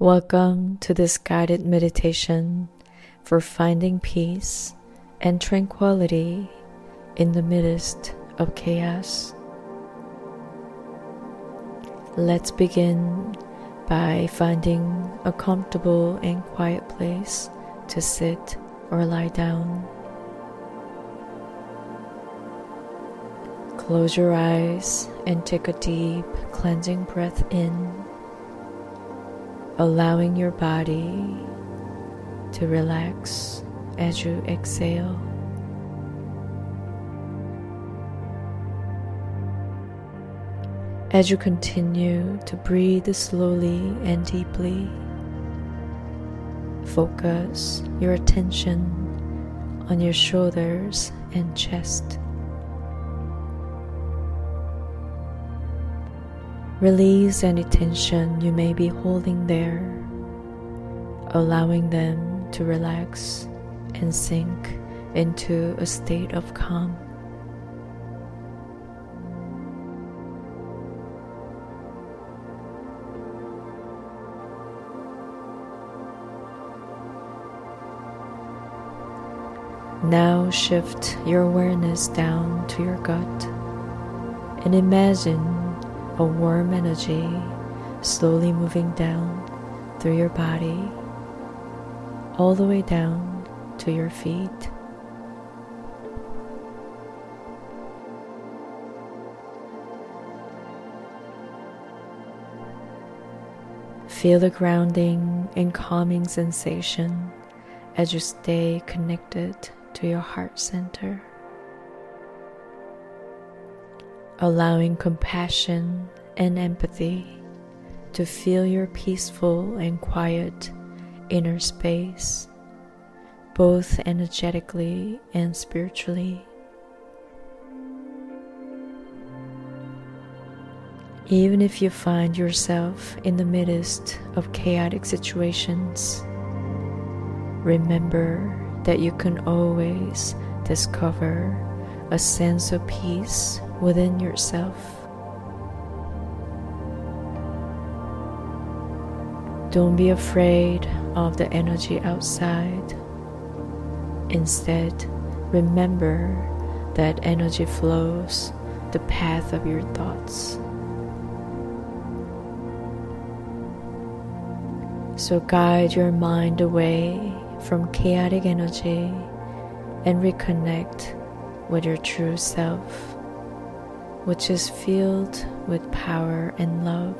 Welcome to this guided meditation for finding peace and tranquility in the midst of chaos. Let's begin by finding a comfortable and quiet place to sit or lie down. Close your eyes and take a deep cleansing breath in allowing your body to relax as you exhale. As you continue to breathe slowly and deeply, focus your attention on your shoulders and chest. Release any tension you may be holding there, allowing them to relax and sink into a state of calm. Now shift your awareness down to your gut and imagine a warm energy slowly moving down through your body, all the way down to your feet. Feel the grounding and calming sensation as you stay connected to your heart center allowing compassion and empathy to fill your peaceful and quiet inner space, both energetically and spiritually. Even if you find yourself in the midst of chaotic situations, remember that you can always discover a sense of peace within yourself. Don't be afraid of the energy outside. Instead, remember that energy flows the path of your thoughts. So guide your mind away from chaotic energy and reconnect with your true self which is filled with power and love.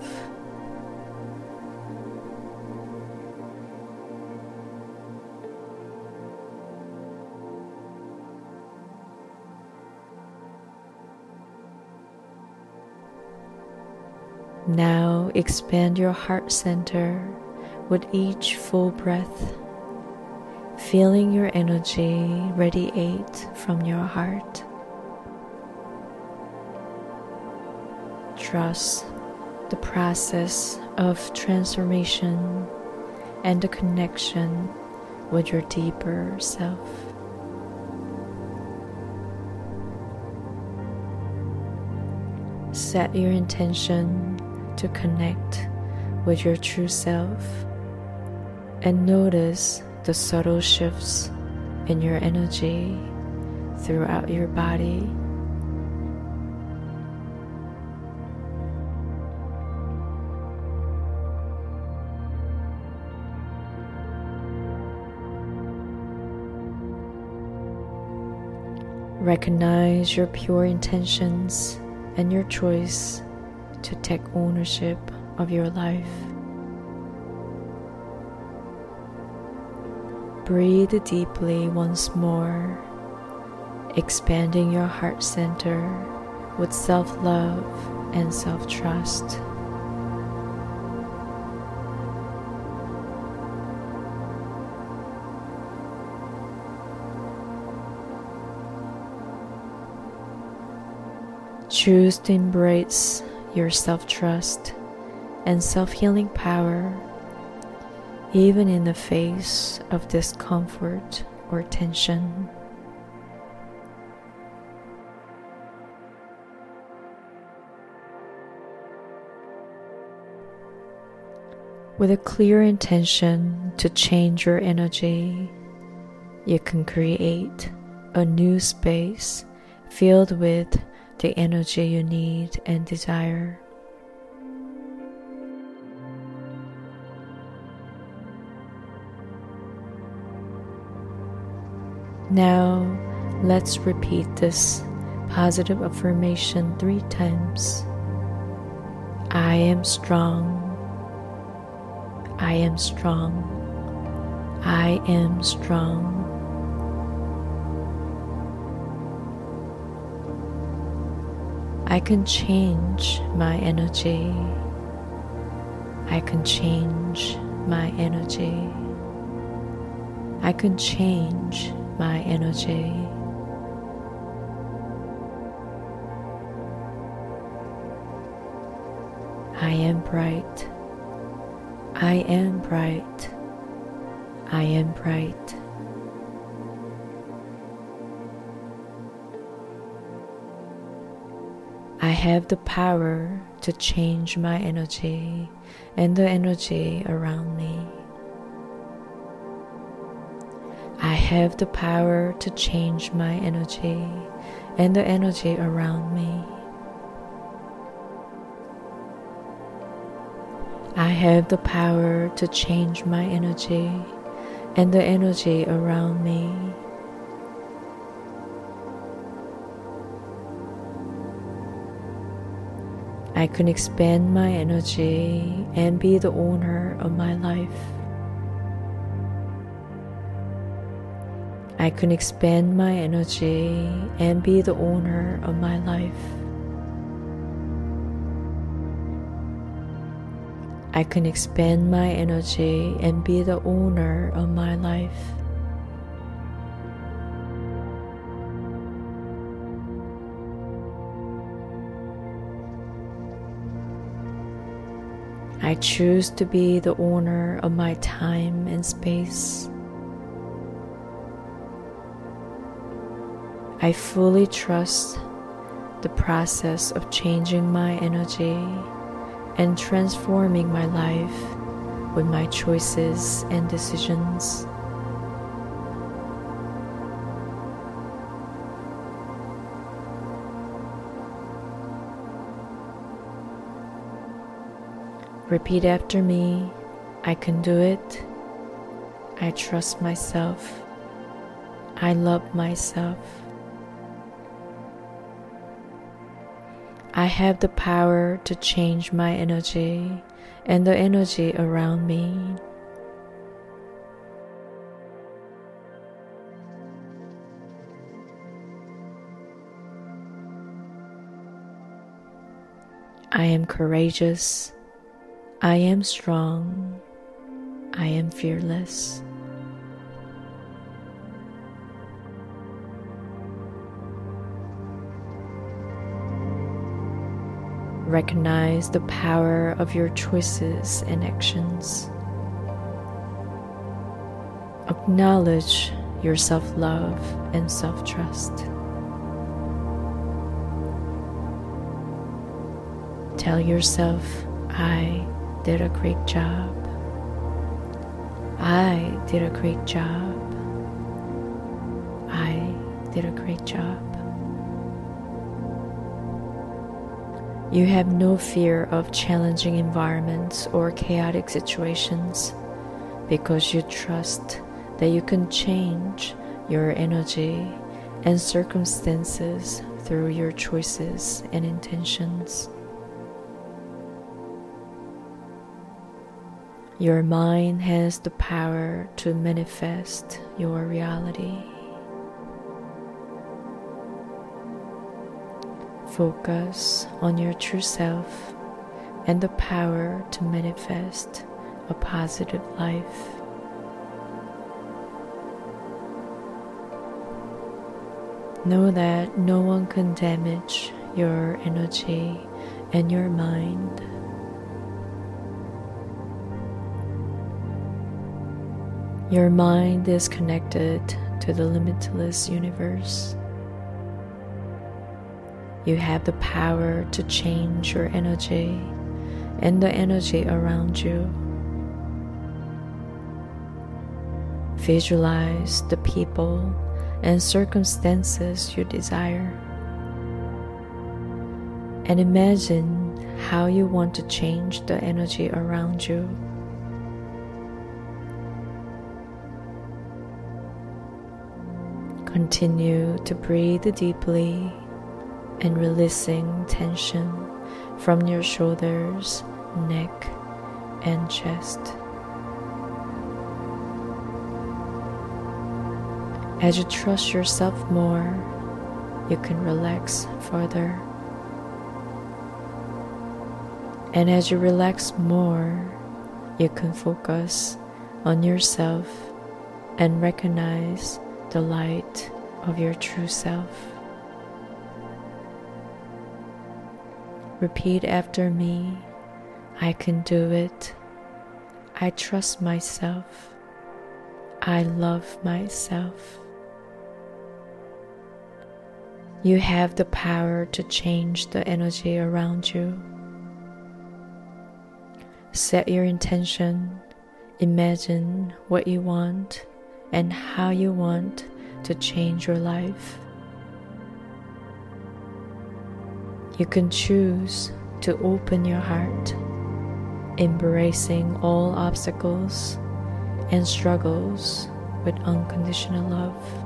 Now expand your heart center with each full breath, feeling your energy radiate from your heart. Trust the process of transformation and the connection with your deeper self. Set your intention to connect with your true self and notice the subtle shifts in your energy throughout your body Recognize your pure intentions and your choice to take ownership of your life. Breathe deeply once more, expanding your heart center with self love and self trust. Choose to embrace your self trust and self healing power, even in the face of discomfort or tension. With a clear intention to change your energy, you can create a new space filled with the energy you need and desire. Now, let's repeat this positive affirmation three times. I am strong. I am strong. I am strong. I can change my energy. I can change my energy. I can change my energy. I am bright. I am bright. I am bright. Have the power to change my energy and the energy around me. I have the power to change my energy and the energy around me. I have the power to change my energy and the energy around me. I can expand my energy and be the owner of my life. I can expand my energy and be the owner of my life. I can expand my energy and be the owner of my life. I choose to be the owner of my time and space. I fully trust the process of changing my energy and transforming my life with my choices and decisions. Repeat after me I can do it. I trust myself. I love myself. I have the power to change my energy and the energy around me. I am courageous. I am strong. I am fearless. Recognize the power of your choices and actions. Acknowledge your self love and self trust. Tell yourself, I did a great job. I did a great job. I did a great job. You have no fear of challenging environments or chaotic situations because you trust that you can change your energy and circumstances through your choices and intentions. Your mind has the power to manifest your reality. Focus on your true self and the power to manifest a positive life. Know that no one can damage your energy and your mind. Your mind is connected to the limitless universe. You have the power to change your energy and the energy around you. Visualize the people and circumstances you desire. And imagine how you want to change the energy around you. Continue to breathe deeply and releasing tension from your shoulders, neck, and chest. As you trust yourself more, you can relax further. And as you relax more, you can focus on yourself and recognize the light of your true self. Repeat after me I can do it. I trust myself. I love myself. You have the power to change the energy around you. Set your intention, imagine what you want and how you want to change your life. You can choose to open your heart, embracing all obstacles and struggles with unconditional love.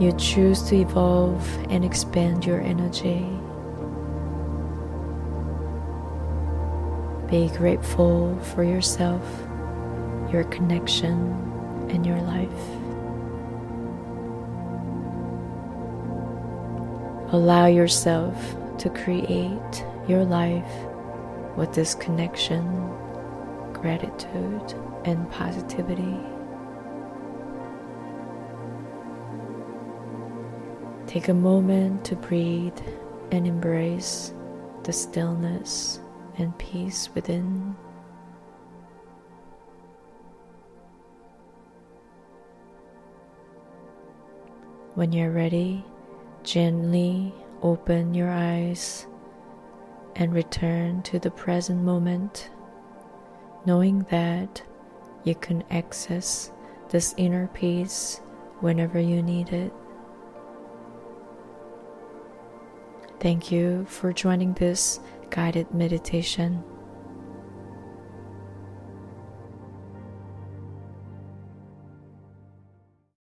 You choose to evolve and expand your energy. Be grateful for yourself, your connection, and your life. Allow yourself to create your life with this connection, gratitude, and positivity. Take a moment to breathe and embrace the stillness and peace within. When you're ready, gently open your eyes and return to the present moment, knowing that you can access this inner peace whenever you need it. Thank you for joining this guided meditation.